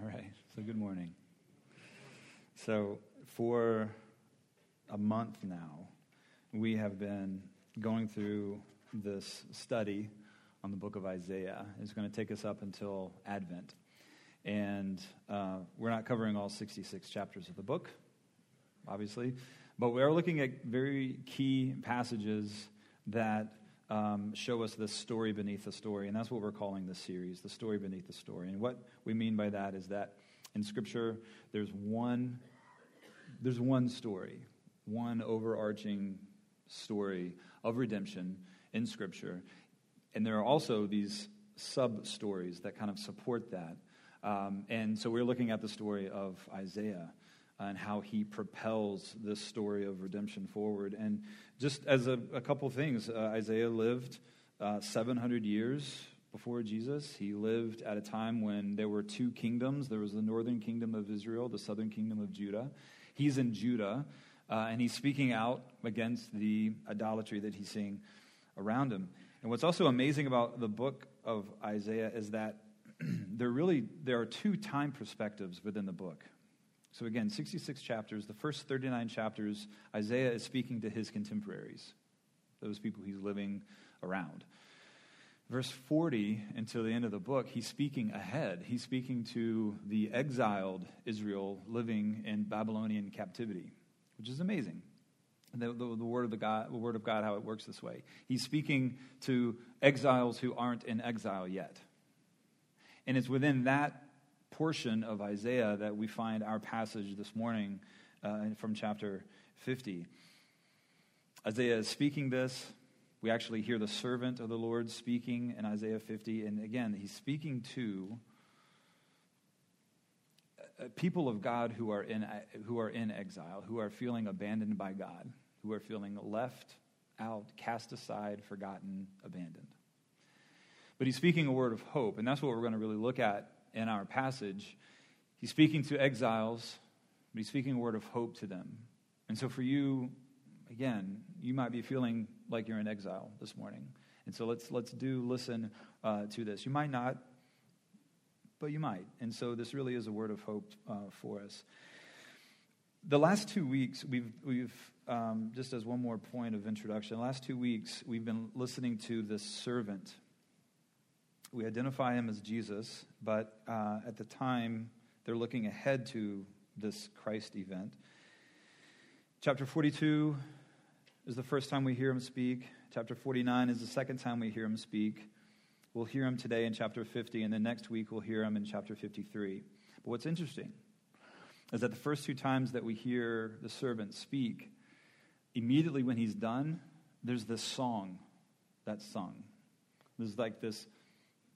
All right, so good morning. So, for a month now, we have been going through this study on the book of Isaiah. It's going to take us up until Advent. And uh, we're not covering all 66 chapters of the book, obviously, but we are looking at very key passages that um, show us the story beneath the story. And that's what we're calling this series, the story beneath the story. And what we mean by that is that in Scripture, there's one, there's one story, one overarching story of redemption in Scripture. And there are also these sub stories that kind of support that. Um, and so we're looking at the story of Isaiah and how he propels this story of redemption forward. And just as a, a couple things, uh, Isaiah lived uh, 700 years before Jesus. He lived at a time when there were two kingdoms there was the northern kingdom of Israel, the southern kingdom of Judah. He's in Judah, uh, and he's speaking out against the idolatry that he's seeing around him. And what's also amazing about the book of Isaiah is that there really there are two time perspectives within the book. So, again, 66 chapters. The first 39 chapters, Isaiah is speaking to his contemporaries, those people he's living around. Verse 40 until the end of the book, he's speaking ahead. He's speaking to the exiled Israel living in Babylonian captivity, which is amazing. The, the, the, word of the, God, the word of God, how it works this way. He's speaking to exiles who aren't in exile yet. And it's within that portion of Isaiah that we find our passage this morning uh, from chapter 50. Isaiah is speaking this. We actually hear the servant of the Lord speaking in Isaiah 50. And again, he's speaking to uh, people of God who are, in, who are in exile, who are feeling abandoned by God, who are feeling left out, cast aside, forgotten, abandoned. But he's speaking a word of hope, and that's what we're going to really look at in our passage, he's speaking to exiles, but he's speaking a word of hope to them. And so for you, again, you might be feeling like you're in exile this morning. And so let's, let's do listen uh, to this. You might not, but you might. And so this really is a word of hope uh, for us. The last two weeks, we've, we've um, just as one more point of introduction, the last two weeks, we've been listening to this servant we identify him as Jesus, but uh, at the time, they're looking ahead to this Christ event. Chapter 42 is the first time we hear him speak. Chapter 49 is the second time we hear him speak. We'll hear him today in chapter 50, and then next week we'll hear him in chapter 53. But what's interesting is that the first two times that we hear the servant speak, immediately when he's done, there's this song that's sung. There's like this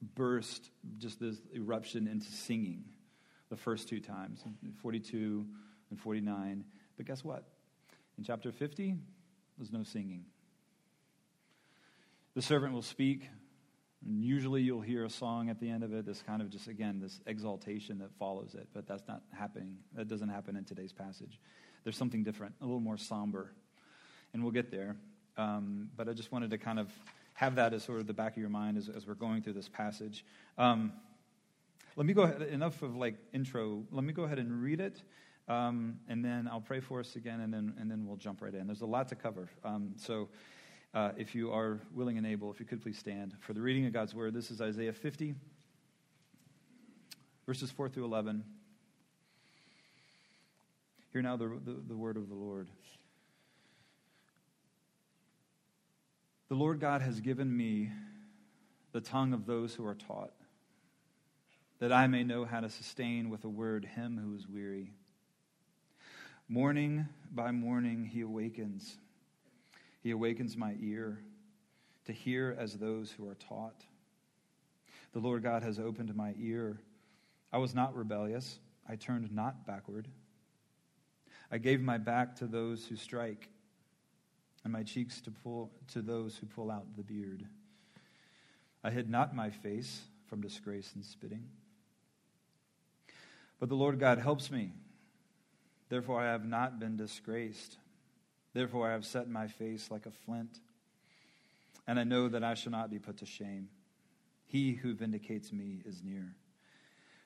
burst, just this eruption into singing the first two times 42 and 49. But guess what? In chapter 50, there's no singing. The servant will speak, and usually you'll hear a song at the end of it, this kind of just, again, this exaltation that follows it. But that's not happening. That doesn't happen in today's passage. There's something different, a little more somber. And we'll get there. Um, but I just wanted to kind of have that as sort of the back of your mind as, as we're going through this passage. Um, let me go ahead, enough of like intro. Let me go ahead and read it, um, and then I'll pray for us again, and then, and then we'll jump right in. There's a lot to cover. Um, so uh, if you are willing and able, if you could please stand for the reading of God's word. This is Isaiah 50, verses 4 through 11. Hear now the, the, the word of the Lord. The Lord God has given me the tongue of those who are taught, that I may know how to sustain with a word him who is weary. Morning by morning he awakens. He awakens my ear to hear as those who are taught. The Lord God has opened my ear. I was not rebellious. I turned not backward. I gave my back to those who strike and my cheeks to, pull, to those who pull out the beard. I hid not my face from disgrace and spitting. But the Lord God helps me. Therefore, I have not been disgraced. Therefore, I have set my face like a flint. And I know that I shall not be put to shame. He who vindicates me is near.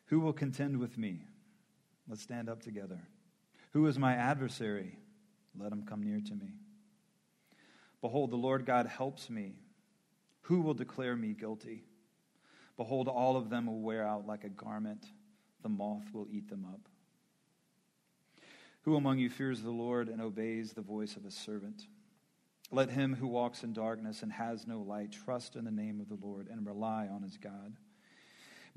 Who will contend with me? Let's stand up together. Who is my adversary? Let him come near to me. Behold, the Lord God helps me. Who will declare me guilty? Behold, all of them will wear out like a garment, the moth will eat them up. Who among you fears the Lord and obeys the voice of a servant? Let him who walks in darkness and has no light trust in the name of the Lord and rely on his God.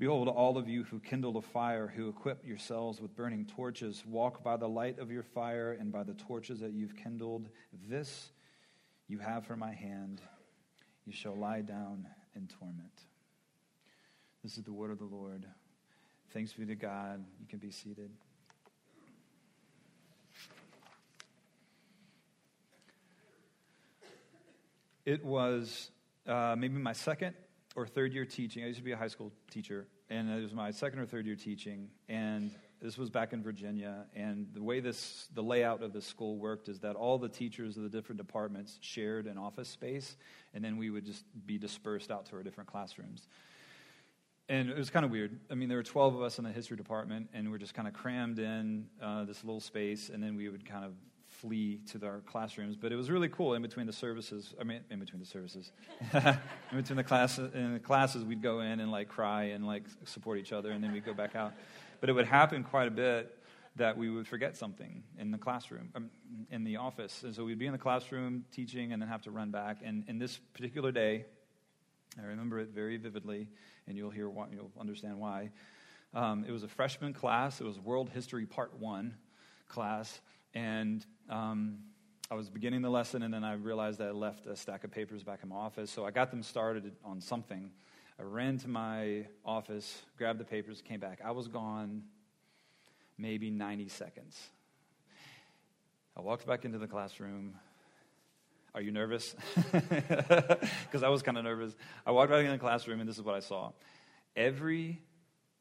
Behold, all of you who kindle a fire, who equip yourselves with burning torches, walk by the light of your fire and by the torches that you've kindled. This you have from my hand. You shall lie down in torment. This is the word of the Lord. Thanks be to God. You can be seated. It was uh, maybe my second or third year teaching. I used to be a high school teacher, and it was my second or third year teaching. And this was back in Virginia. And the way this, the layout of the school worked is that all the teachers of the different departments shared an office space, and then we would just be dispersed out to our different classrooms. And it was kind of weird. I mean, there were 12 of us in the history department, and we're just kind of crammed in uh, this little space, and then we would kind of flee to our classrooms. But it was really cool in between the services. I mean, in between the services, in between the classes, in the classes, we'd go in and like cry and like support each other, and then we'd go back out. But it would happen quite a bit that we would forget something in the classroom, um, in the office, and so we'd be in the classroom teaching, and then have to run back. And in this particular day, I remember it very vividly, and you'll hear why, you'll understand why. Um, it was a freshman class. It was World History Part One class, and um, I was beginning the lesson, and then I realized that I left a stack of papers back in my office. So I got them started on something. I ran to my office, grabbed the papers, came back. I was gone maybe 90 seconds. I walked back into the classroom. Are you nervous? Because I was kind of nervous. I walked back into the classroom, and this is what I saw. Every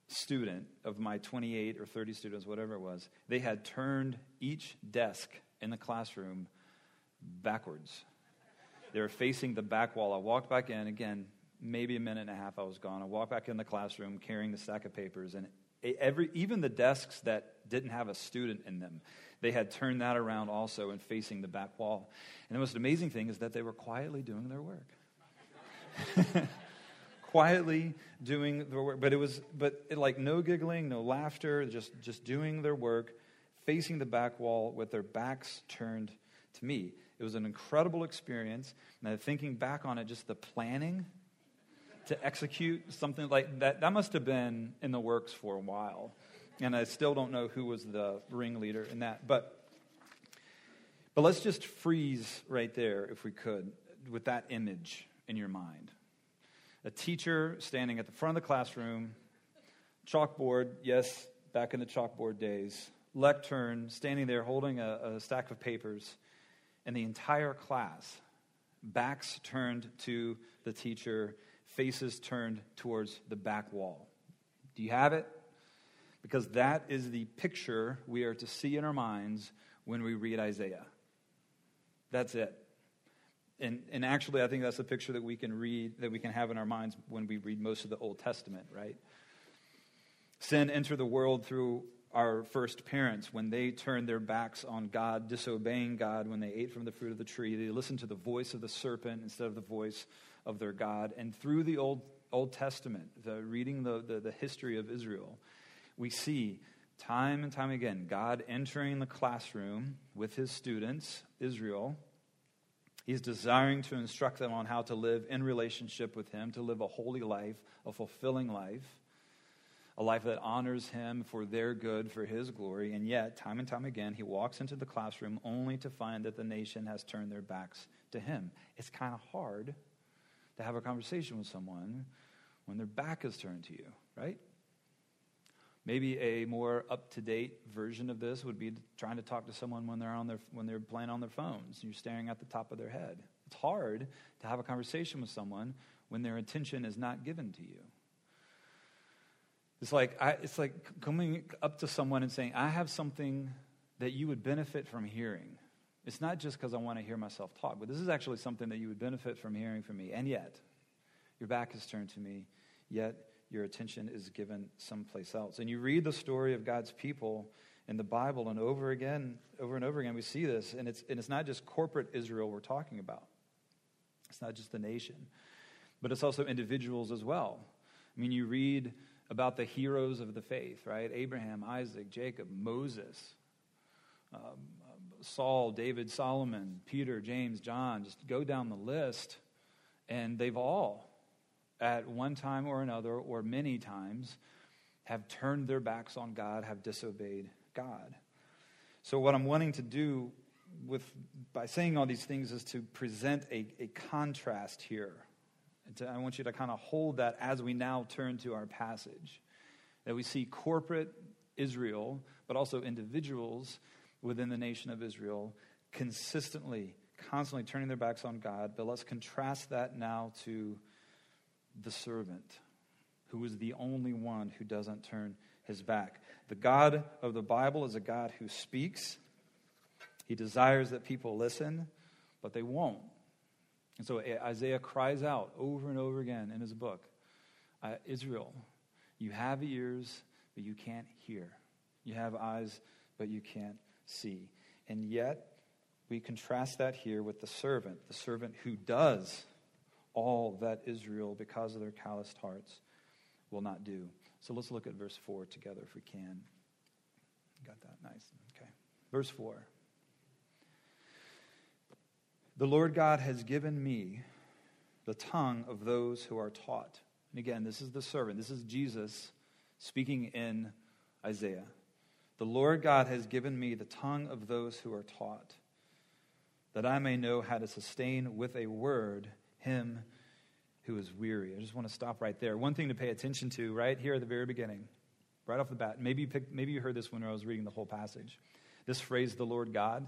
student of my 28 or 30 students, whatever it was, they had turned each desk in the classroom backwards. They were facing the back wall. I walked back in, again, maybe a minute and a half I was gone. I walked back in the classroom carrying the stack of papers, and every, even the desks that didn't have a student in them, they had turned that around also and facing the back wall. And the most amazing thing is that they were quietly doing their work. quietly doing their work. But it was, but it, like no giggling, no laughter, just, just doing their work, facing the back wall with their backs turned to me. It was an incredible experience. And thinking back on it, just the planning to execute something like that, that must have been in the works for a while. And I still don't know who was the ringleader in that. But, but let's just freeze right there, if we could, with that image in your mind a teacher standing at the front of the classroom, chalkboard, yes, back in the chalkboard days, lectern, standing there holding a, a stack of papers, and the entire class, backs turned to the teacher, faces turned towards the back wall. Do you have it? Because that is the picture we are to see in our minds when we read Isaiah. That's it. And, and actually, I think that's the picture that we can read, that we can have in our minds when we read most of the Old Testament, right? Sin entered the world through our first parents when they turned their backs on God, disobeying God, when they ate from the fruit of the tree. They listened to the voice of the serpent instead of the voice of their God. And through the Old, Old Testament, the, reading the, the, the history of Israel, we see time and time again God entering the classroom with his students, Israel He's desiring to instruct them on how to live in relationship with Him, to live a holy life, a fulfilling life, a life that honors Him for their good, for His glory. And yet, time and time again, He walks into the classroom only to find that the nation has turned their backs to Him. It's kind of hard to have a conversation with someone when their back is turned to you, right? Maybe a more up to date version of this would be trying to talk to someone when they're, on their, when they're playing on their phones. You're staring at the top of their head. It's hard to have a conversation with someone when their attention is not given to you. It's like, I, it's like coming up to someone and saying, I have something that you would benefit from hearing. It's not just because I want to hear myself talk, but this is actually something that you would benefit from hearing from me. And yet, your back is turned to me, yet your attention is given someplace else. And you read the story of God's people in the Bible, and over again, over and over again, we see this. And it's, and it's not just corporate Israel we're talking about, it's not just the nation, but it's also individuals as well. I mean, you read about the heroes of the faith, right? Abraham, Isaac, Jacob, Moses, um, Saul, David, Solomon, Peter, James, John, just go down the list, and they've all, at one time or another, or many times, have turned their backs on God, have disobeyed God. So, what I'm wanting to do with, by saying all these things is to present a, a contrast here. To, I want you to kind of hold that as we now turn to our passage. That we see corporate Israel, but also individuals within the nation of Israel consistently, constantly turning their backs on God. But let's contrast that now to the servant, who is the only one who doesn't turn his back. The God of the Bible is a God who speaks. He desires that people listen, but they won't. And so Isaiah cries out over and over again in his book uh, Israel, you have ears, but you can't hear. You have eyes, but you can't see. And yet, we contrast that here with the servant, the servant who does all that Israel, because of their calloused hearts, will not do. So let's look at verse 4 together if we can. Got that? Nice. Okay. Verse 4. The Lord God has given me the tongue of those who are taught. And again, this is the servant. This is Jesus speaking in Isaiah. The Lord God has given me the tongue of those who are taught, that I may know how to sustain with a word him who is weary. I just want to stop right there. One thing to pay attention to right here at the very beginning, right off the bat. Maybe you, picked, maybe you heard this when I was reading the whole passage. This phrase, the Lord God,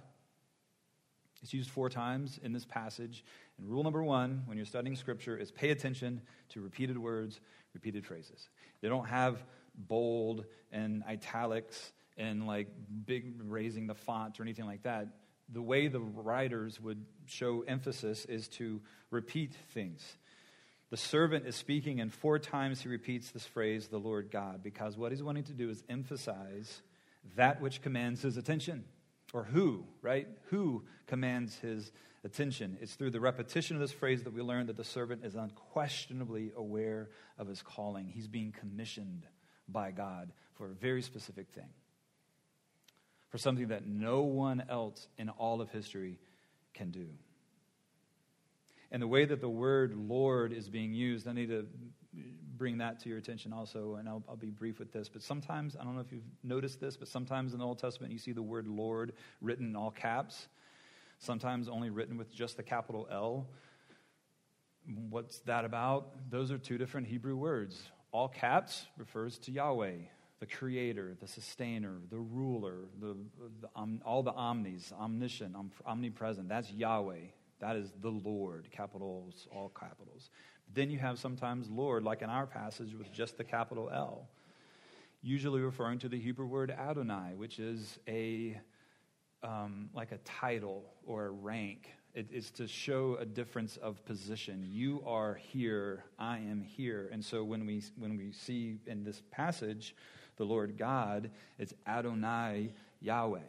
it's used four times in this passage. And rule number one, when you're studying Scripture, is pay attention to repeated words, repeated phrases. They don't have bold and italics and like big raising the font or anything like that. The way the writers would show emphasis is to repeat things. The servant is speaking, and four times he repeats this phrase, the Lord God, because what he's wanting to do is emphasize that which commands his attention. Or who, right? Who commands his attention? It's through the repetition of this phrase that we learn that the servant is unquestionably aware of his calling. He's being commissioned by God for a very specific thing for something that no one else in all of history can do. And the way that the word Lord is being used, I need to bring that to your attention also, and I'll, I'll, be brief with this. But sometimes, I don't know if you've noticed this, but sometimes in the Old Testament you see the word Lord written in all caps, sometimes only written with just the capital L. What's that about? Those are two different Hebrew words. All caps refers to Yahweh, the creator, the sustainer, the ruler, the, the um, all the omnis, omniscient, om, omnipresent. That's Yahweh. That is the Lord, capitals, all capitals. Then you have sometimes Lord, like in our passage, with just the capital L, usually referring to the Hebrew word Adonai, which is a um, like a title or a rank. It is to show a difference of position. You are here, I am here. And so when we when we see in this passage the Lord God, it's Adonai Yahweh.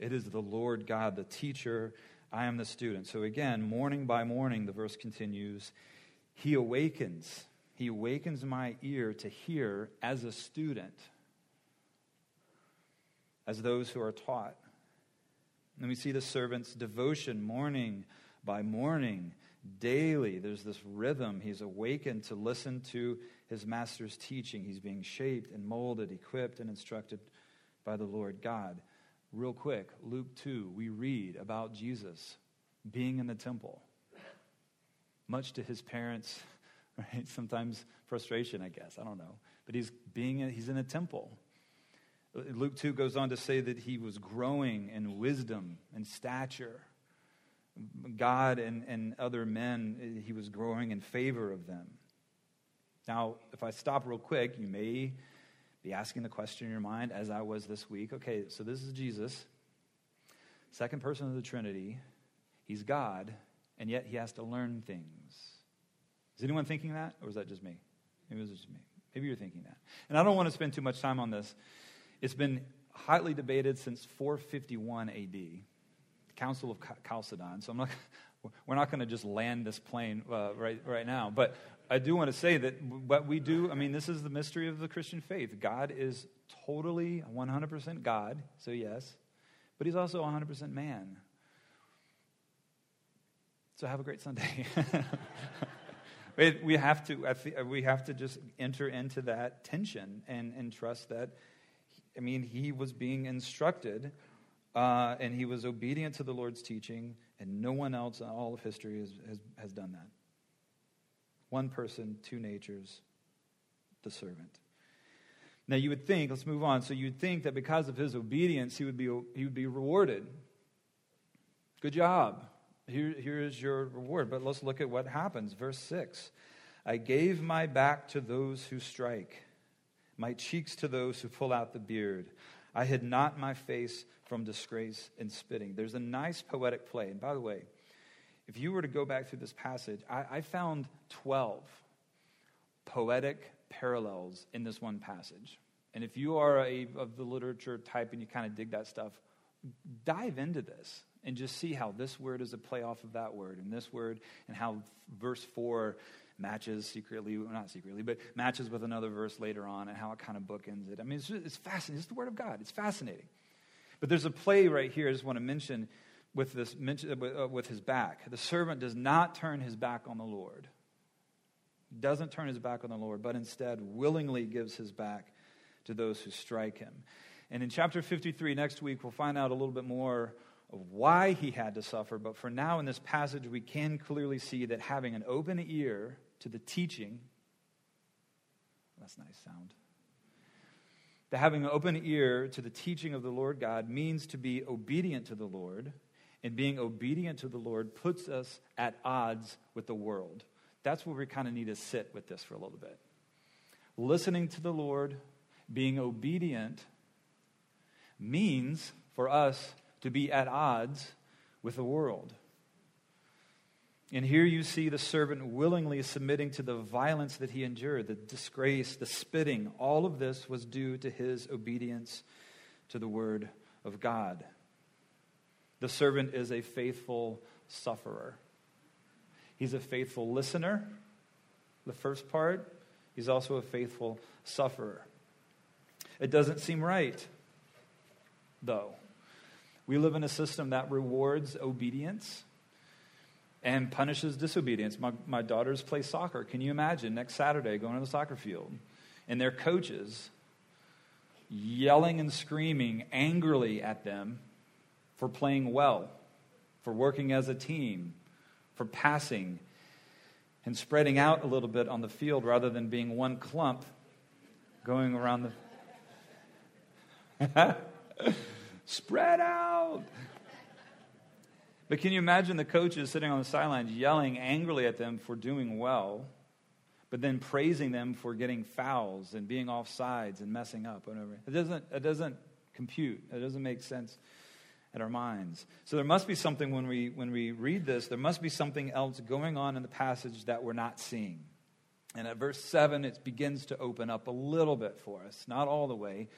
It is the Lord God, the teacher. I am the student. So again, morning by morning, the verse continues, He awakens. He awakens my ear to hear as a student, as those who are taught. And we see the servant's devotion morning by morning, daily. There's this rhythm. He's awakened to listen to his master's teaching. He's being shaped and molded, equipped, and instructed by the Lord God. Real quick, Luke 2, we read about Jesus being in the temple, much to his parents' right? Sometimes frustration, I guess. I don't know. But he's being he's in a temple. Luke 2 goes on to say that he was growing in wisdom and stature. God and, and other men, he was growing in favor of them. Now, if I stop real quick, you may be asking the question in your mind, as I was this week okay, so this is Jesus, second person of the Trinity. He's God, and yet he has to learn things. Is anyone thinking that, or is that just me? Maybe it was just me. Maybe you're thinking that. And I don't want to spend too much time on this. It's been hotly debated since 451 AD, the Council of Chalcedon. So I'm not, we're not going to just land this plane uh, right, right now. But I do want to say that what we do, I mean, this is the mystery of the Christian faith. God is totally 100% God, so yes, but he's also 100% man. So have a great Sunday. we have to we have to just enter into that tension and, and trust that i mean he was being instructed uh, and he was obedient to the lord's teaching and no one else in all of history has, has, has done that one person two natures the servant now you would think let's move on so you'd think that because of his obedience he would be he would be rewarded good job here, here is your reward. But let's look at what happens. Verse 6 I gave my back to those who strike, my cheeks to those who pull out the beard. I hid not my face from disgrace and spitting. There's a nice poetic play. And by the way, if you were to go back through this passage, I, I found 12 poetic parallels in this one passage. And if you are a, of the literature type and you kind of dig that stuff, dive into this and just see how this word is a play off of that word and this word and how verse 4 matches secretly, well, not secretly, but matches with another verse later on and how it kind of bookends it. I mean, it's, just, it's fascinating. It's the word of God. It's fascinating. But there's a play right here I just want to mention with, this, uh, with his back. The servant does not turn his back on the Lord. Doesn't turn his back on the Lord, but instead willingly gives his back to those who strike him. And in chapter 53, next week, we'll find out a little bit more of why he had to suffer. But for now, in this passage, we can clearly see that having an open ear to the teaching, that's nice sound. That having an open ear to the teaching of the Lord God means to be obedient to the Lord, and being obedient to the Lord puts us at odds with the world. That's where we kind of need to sit with this for a little bit. Listening to the Lord, being obedient, means for us to be at odds with the world. And here you see the servant willingly submitting to the violence that he endured, the disgrace, the spitting. All of this was due to his obedience to the word of God. The servant is a faithful sufferer. He's a faithful listener, the first part. He's also a faithful sufferer. It doesn't seem right, though. We live in a system that rewards obedience and punishes disobedience. My, my daughters play soccer. Can you imagine next Saturday going to the soccer field and their coaches yelling and screaming angrily at them for playing well, for working as a team, for passing and spreading out a little bit on the field rather than being one clump going around the. Spread out. But can you imagine the coaches sitting on the sidelines yelling angrily at them for doing well, but then praising them for getting fouls and being off sides and messing up? Whatever. It doesn't, it doesn't compute. It doesn't make sense in our minds. So there must be something when we, when we read this, there must be something else going on in the passage that we're not seeing. And at verse 7, it begins to open up a little bit for us, not all the way,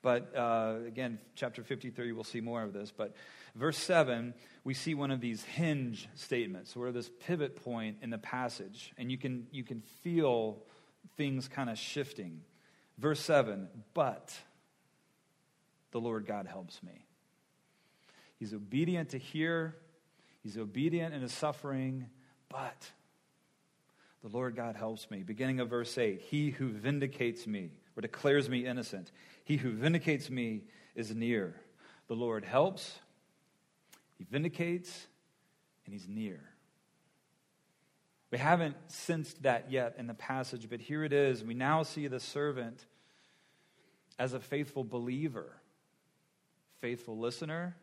but uh, again, chapter 53, we'll see more of this. But verse 7, we see one of these hinge statements, where this pivot point in the passage, and you can, you can feel things kind of shifting. Verse 7, but the Lord God helps me. He's obedient to hear, he's obedient in his suffering, but the Lord God helps me. Beginning of verse 8, he who vindicates me or declares me innocent. He who vindicates me is near. The Lord helps, He vindicates, and He's near. We haven't sensed that yet in the passage, but here it is. We now see the servant as a faithful believer, faithful listener,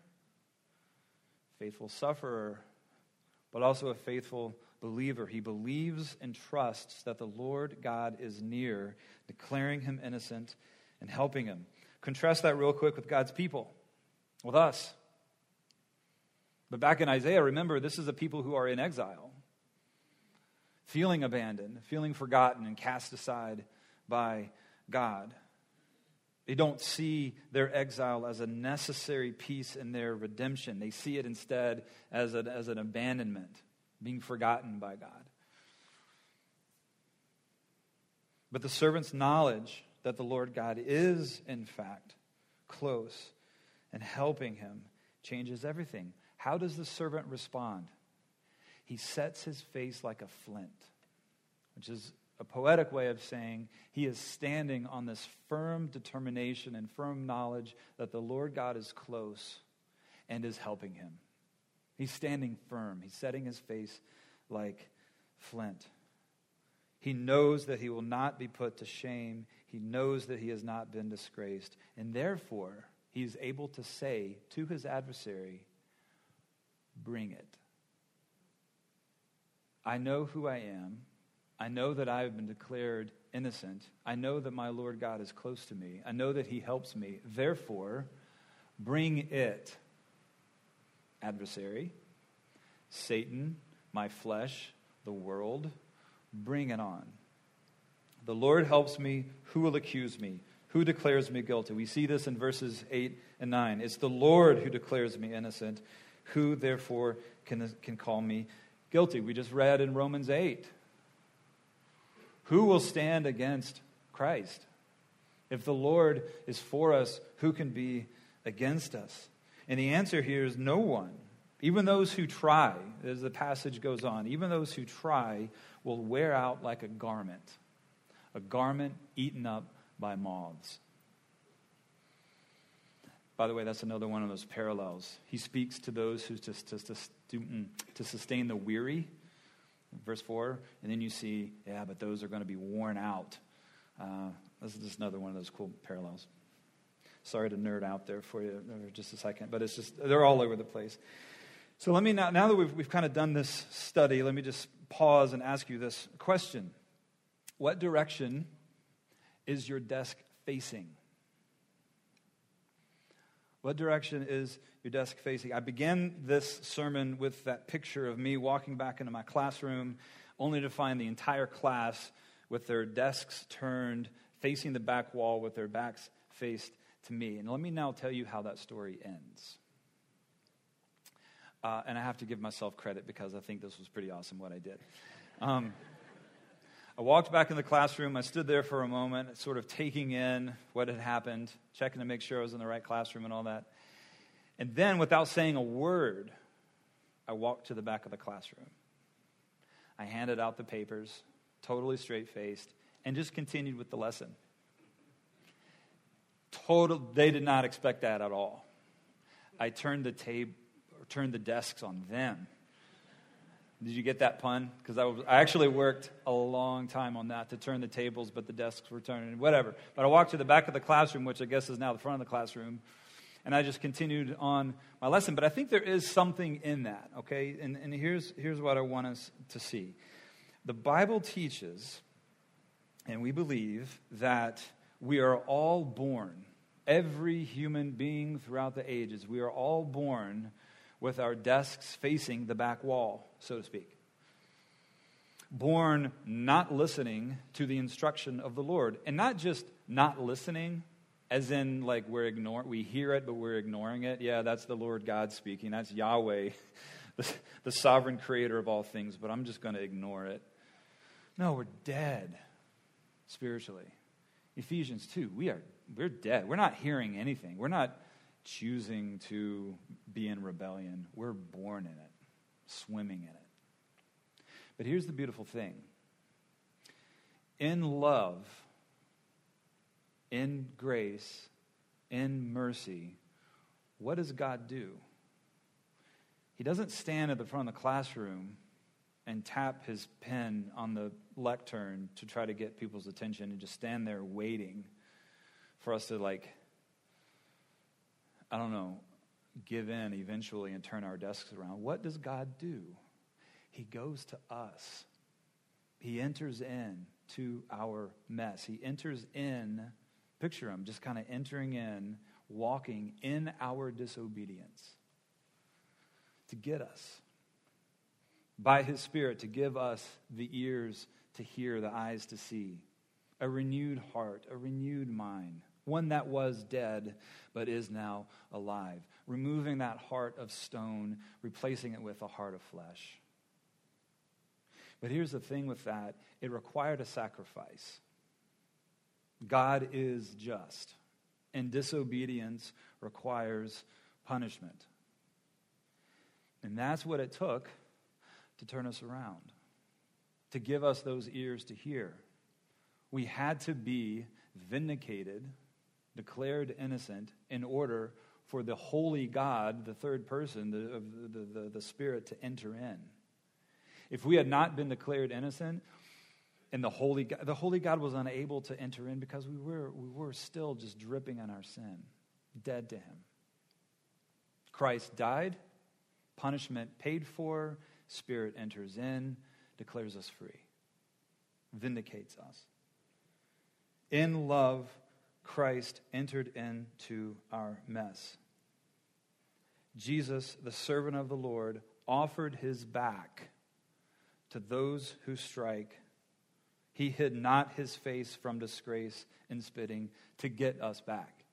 faithful sufferer, but also a faithful believer. He believes and trusts that the Lord God is near, declaring him innocent and helping him. Contrast that real quick with God's people, with us. But back in Isaiah, remember, this is a people who are in exile. feeling abandoned, feeling forgotten, and cast aside by God. They don't see their exile as a necessary piece in their redemption. They see it instead as, a, as an abandonment, being forgotten by God. But the servant's knowledge that the Lord God is, in fact, close and helping him changes everything. How does the servant respond? He sets his face like a flint, which is a poetic way of saying he is standing on this firm determination and firm knowledge that the Lord God is close and is helping him. He's standing firm, he's setting his face like flint. He knows that he will not be put to shame. He knows that he has not been disgraced. And therefore, he is able to say to his adversary, Bring it. I know who I am. I know that I have been declared innocent. I know that my Lord God is close to me. I know that he helps me. Therefore, bring it, adversary, Satan, my flesh, the world, bring it on. The Lord helps me. Who will accuse me? Who declares me guilty? We see this in verses 8 and 9. It's the Lord who declares me innocent. Who, therefore, can, can call me guilty? We just read in Romans 8 who will stand against Christ? If the Lord is for us, who can be against us? And the answer here is no one. Even those who try, as the passage goes on, even those who try will wear out like a garment, a garment eaten up by moths. By the way, that's another one of those parallels. He speaks to those who to, to, to, to sustain the weary verse 4. And then you see, yeah, but those are going to be worn out. Uh, this is just another one of those cool parallels. Sorry to nerd out there for you for just a second, but it's just, they're all over the place. So let me now, now that we've, we've kind of done this study, let me just pause and ask you this question What direction is your desk facing? What direction is your desk facing? I began this sermon with that picture of me walking back into my classroom, only to find the entire class with their desks turned, facing the back wall, with their backs faced to me. And let me now tell you how that story ends. Uh, and I have to give myself credit because I think this was pretty awesome what I did. Um, I walked back in the classroom. I stood there for a moment, sort of taking in what had happened, checking to make sure I was in the right classroom and all that. And then, without saying a word, I walked to the back of the classroom. I handed out the papers, totally straight faced, and just continued with the lesson. Total, they did not expect that at all. I turned the table, turned the desks on them did you get that pun? Because I, I actually worked a long time on that to turn the tables, but the desks were turning, whatever. But I walked to the back of the classroom, which I guess is now the front of the classroom, and I just continued on my lesson. But I think there is something in that, okay? And, and here's, here's what I want us to see the Bible teaches, and we believe, that we are all born, every human being throughout the ages, we are all born with our desks facing the back wall, so to speak. Born not listening to the instruction of the Lord. And not just not listening, as in like we're ignoring, we hear it, but we're ignoring it. Yeah, that's the Lord God speaking. That's Yahweh, the, the sovereign creator of all things, but I'm just going to ignore it. No, we're dead spiritually. Ephesians 2, we are we're dead. We're not hearing anything. We're not choosing to be in rebellion. We're born in it, swimming in it. But here's the beautiful thing in love, in grace, in mercy, what does God do? He doesn't stand at the front of the classroom and tap his pen on the lectern to try to get people's attention and just stand there waiting for us to like I don't know, give in eventually and turn our desks around, what does God do? He goes to us. He enters in to our mess. He enters in, picture him just kind of entering in, walking in our disobedience to get us. by his Spirit to give us the ears to hear, the eyes to see, a renewed heart, a renewed mind, one that was dead but is now alive, removing that heart of stone, replacing it with a heart of flesh. But here's the thing with that it required a sacrifice. God is just, and disobedience requires punishment. And that's what it took to turn us around, to give us those ears to hear. We had to be vindicated, declared innocent, in order for the holy God, the third person, the, the, the, the Spirit, to enter in. If we had not been declared innocent, and the holy God, the holy God was unable to enter in because we were, we were still just dripping in our sin, dead to him. Christ died, punishment paid for, Spirit enters in, declares us free, vindicates us. In love, Christ entered into our mess. Jesus, the servant of the Lord, offered his back to those who strike. He hid not his face from disgrace and spitting to get us back.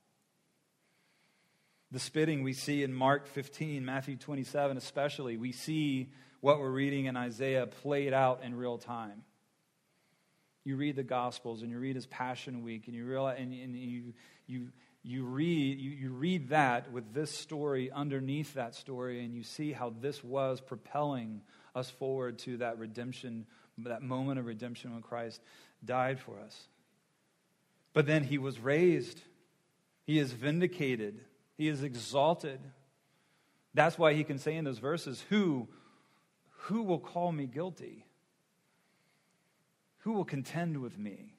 The spitting we see in Mark 15, Matthew 27 especially, we see what we're reading in Isaiah played out in real time. You read the Gospels and you read his Passion Week and you realize and, and you, you, you, read, you, you read that with this story underneath that story and you see how this was propelling us forward to that redemption, that moment of redemption when Christ died for us. But then he was raised, he is vindicated, he is exalted. That's why he can say in those verses, Who who will call me guilty? Who will contend with me?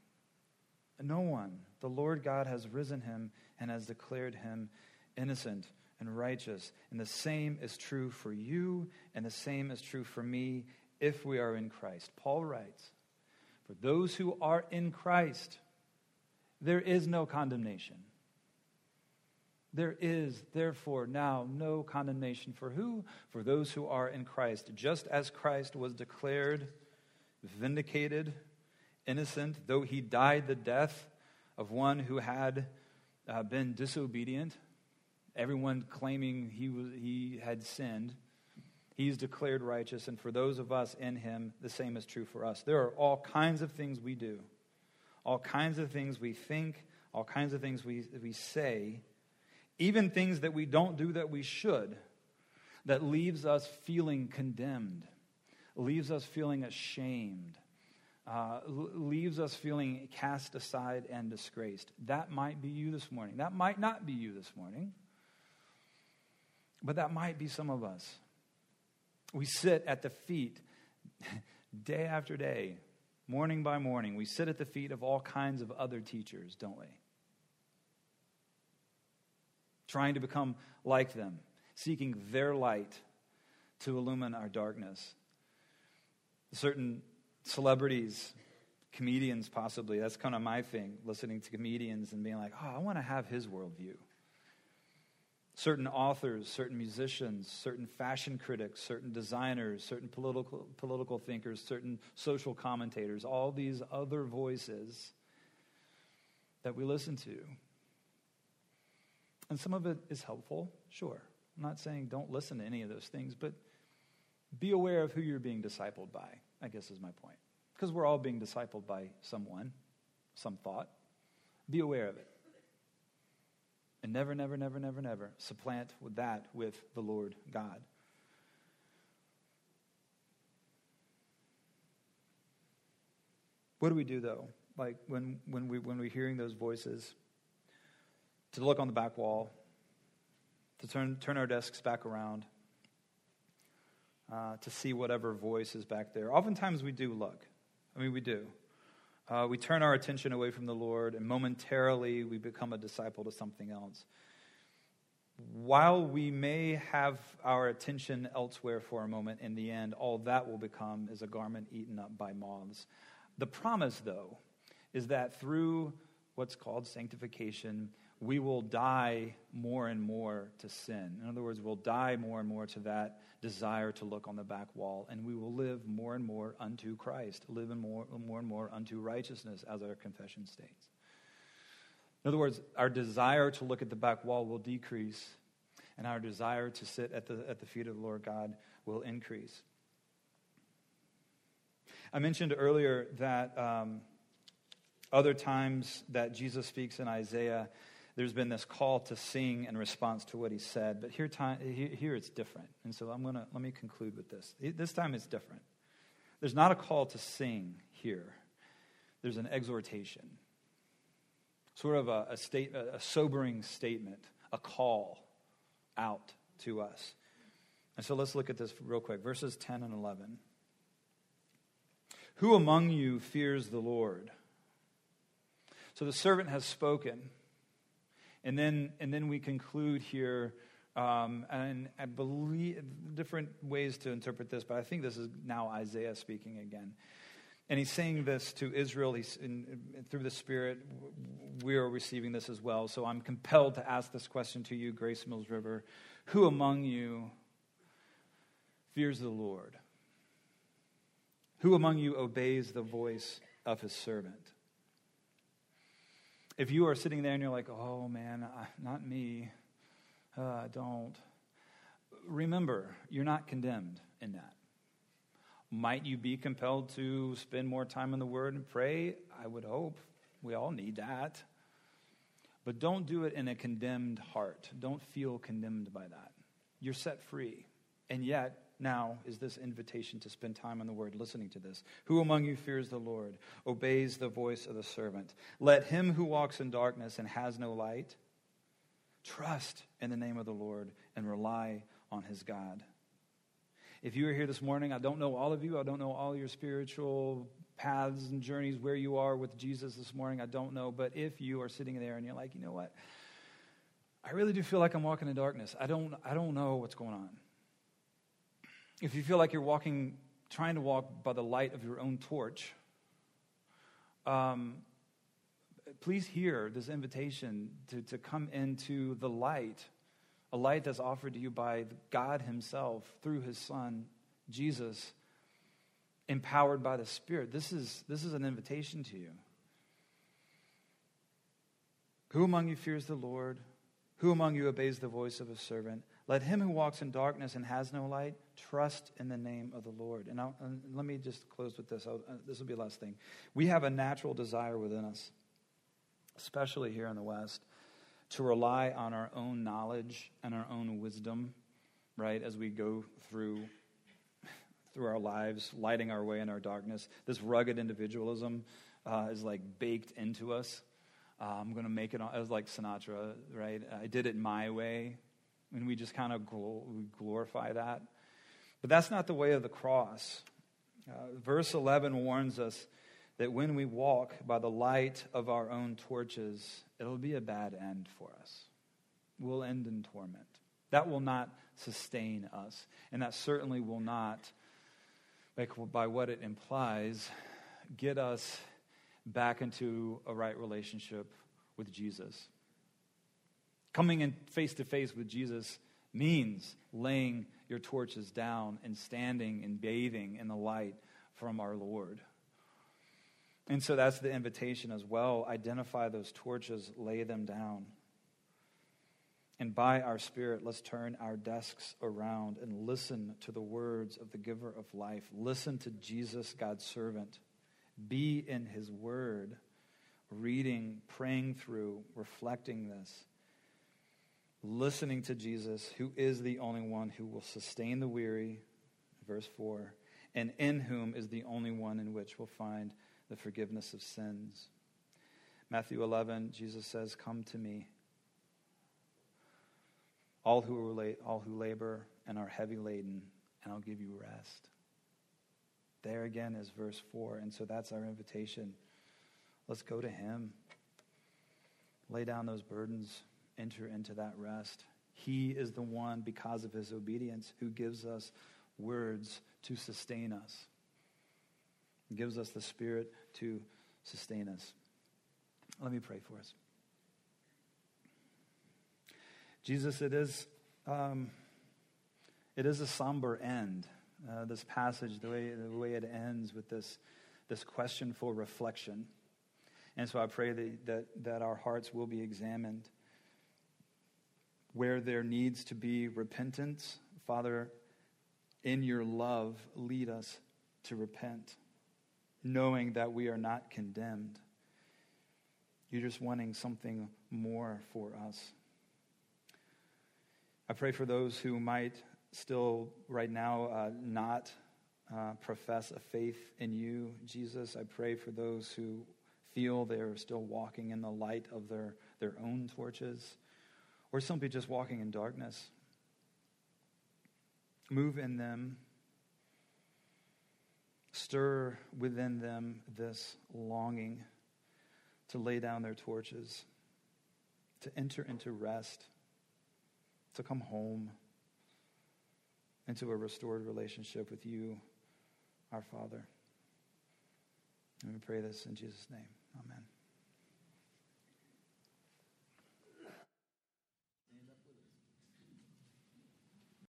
No one. The Lord God has risen him and has declared him innocent and righteous. And the same is true for you, and the same is true for me if we are in Christ. Paul writes For those who are in Christ, there is no condemnation. There is, therefore, now no condemnation for who? For those who are in Christ. Just as Christ was declared vindicated, innocent, though he died the death of one who had uh, been disobedient, everyone claiming he, was, he had sinned, he's declared righteous. And for those of us in him, the same is true for us. There are all kinds of things we do, all kinds of things we think, all kinds of things we, we say even things that we don't do that we should, that leaves us feeling condemned, leaves us feeling ashamed, uh, leaves us feeling cast aside and disgraced. That might be you this morning. That might not be you this morning, but that might be some of us. We sit at the feet day after day, morning by morning. We sit at the feet of all kinds of other teachers, don't we? trying to become like them, seeking their light to illumine our darkness. Certain celebrities, comedians possibly, that's kind of my thing, listening to comedians and being like, oh, I want to have his worldview. Certain authors, certain musicians, certain fashion critics, certain designers, certain political, political thinkers, certain social commentators, all these other voices that we listen to and some of it is helpful, sure. I'm not saying don't listen to any of those things, but be aware of who you're being discipled by, I guess is my point. Because we're all being discipled by someone, some thought. Be aware of it. And never, never, never, never, never supplant that with the Lord God. What do we do though? Like when, when, we, when we're hearing those voices, to look on the back wall, to turn, turn our desks back around, uh, to see whatever voice is back there. Oftentimes we do look. I mean, we do. Uh, we turn our attention away from the Lord, and momentarily we become a disciple to something else. While we may have our attention elsewhere for a moment, in the end, all that will become is a garment eaten up by moths. The promise, though, is that through what's called sanctification, we will die more and more to sin. In other words, we'll die more and more to that desire to look on the back wall, and we will live more and more unto Christ, live in more, more and more unto righteousness, as our confession states. In other words, our desire to look at the back wall will decrease, and our desire to sit at the, at the feet of the Lord God will increase. I mentioned earlier that um, other times that Jesus speaks in Isaiah, there's been this call to sing in response to what he said. But here, time, here it's different. And so I'm going to let me conclude with this. This time it's different. There's not a call to sing here, there's an exhortation, sort of a, a, state, a sobering statement, a call out to us. And so let's look at this real quick. Verses 10 and 11. Who among you fears the Lord? So the servant has spoken. And then, and then we conclude here, um, and I believe different ways to interpret this, but I think this is now Isaiah speaking again. And he's saying this to Israel. He's in, through the Spirit. We are receiving this as well. So I'm compelled to ask this question to you, Grace Mills River: Who among you fears the Lord? Who among you obeys the voice of his servant? If you are sitting there and you're like, oh man, not me, uh, don't, remember, you're not condemned in that. Might you be compelled to spend more time in the Word and pray? I would hope. We all need that. But don't do it in a condemned heart. Don't feel condemned by that. You're set free. And yet, now is this invitation to spend time in the Word, listening to this. Who among you fears the Lord, obeys the voice of the servant? Let him who walks in darkness and has no light trust in the name of the Lord and rely on his God. If you are here this morning, I don't know all of you, I don't know all your spiritual paths and journeys where you are with Jesus this morning, I don't know. But if you are sitting there and you're like, you know what? I really do feel like I'm walking in darkness. I don't, I don't know what's going on if you feel like you're walking, trying to walk by the light of your own torch, um, please hear this invitation to, to come into the light, a light that's offered to you by God Himself through His Son, Jesus, empowered by the Spirit. This is, this is an invitation to you. Who among you fears the Lord? Who among you obeys the voice of a servant? Let him who walks in darkness and has no light trust in the name of the Lord. And, and let me just close with this. Uh, this will be the last thing. We have a natural desire within us, especially here in the West, to rely on our own knowledge and our own wisdom, right, as we go through through our lives, lighting our way in our darkness. This rugged individualism uh, is like baked into us. Uh, I'm going to make it. As like Sinatra, right? I did it my way and we just kind of glorify that. But that's not the way of the cross. Uh, verse 11 warns us that when we walk by the light of our own torches, it'll be a bad end for us. We'll end in torment. That will not sustain us. And that certainly will not, like, by what it implies, get us back into a right relationship with Jesus. Coming in face to face with Jesus means laying your torches down and standing and bathing in the light from our Lord. And so that's the invitation as well. Identify those torches, lay them down. And by our Spirit, let's turn our desks around and listen to the words of the giver of life. Listen to Jesus, God's servant. Be in his word, reading, praying through, reflecting this listening to Jesus, who is the only one who will sustain the weary, verse 4, and in whom is the only one in which we'll find the forgiveness of sins. Matthew 11, Jesus says, Come to me, all who, relate, all who labor and are heavy laden, and I'll give you rest. There again is verse 4, and so that's our invitation. Let's go to Him. Lay down those burdens enter into that rest. He is the one, because of his obedience, who gives us words to sustain us, he gives us the Spirit to sustain us. Let me pray for us. Jesus, it is, um, it is a somber end. Uh, this passage, the way, the way it ends with this, this question for reflection. And so I pray that, that, that our hearts will be examined. Where there needs to be repentance, Father, in your love, lead us to repent, knowing that we are not condemned. You're just wanting something more for us. I pray for those who might still, right now, uh, not uh, profess a faith in you, Jesus. I pray for those who feel they're still walking in the light of their, their own torches, or simply just walking in darkness. Move in them, stir within them this longing to lay down their torches, to enter into rest, to come home into a restored relationship with you, our Father. And we pray this in Jesus' name. Amen.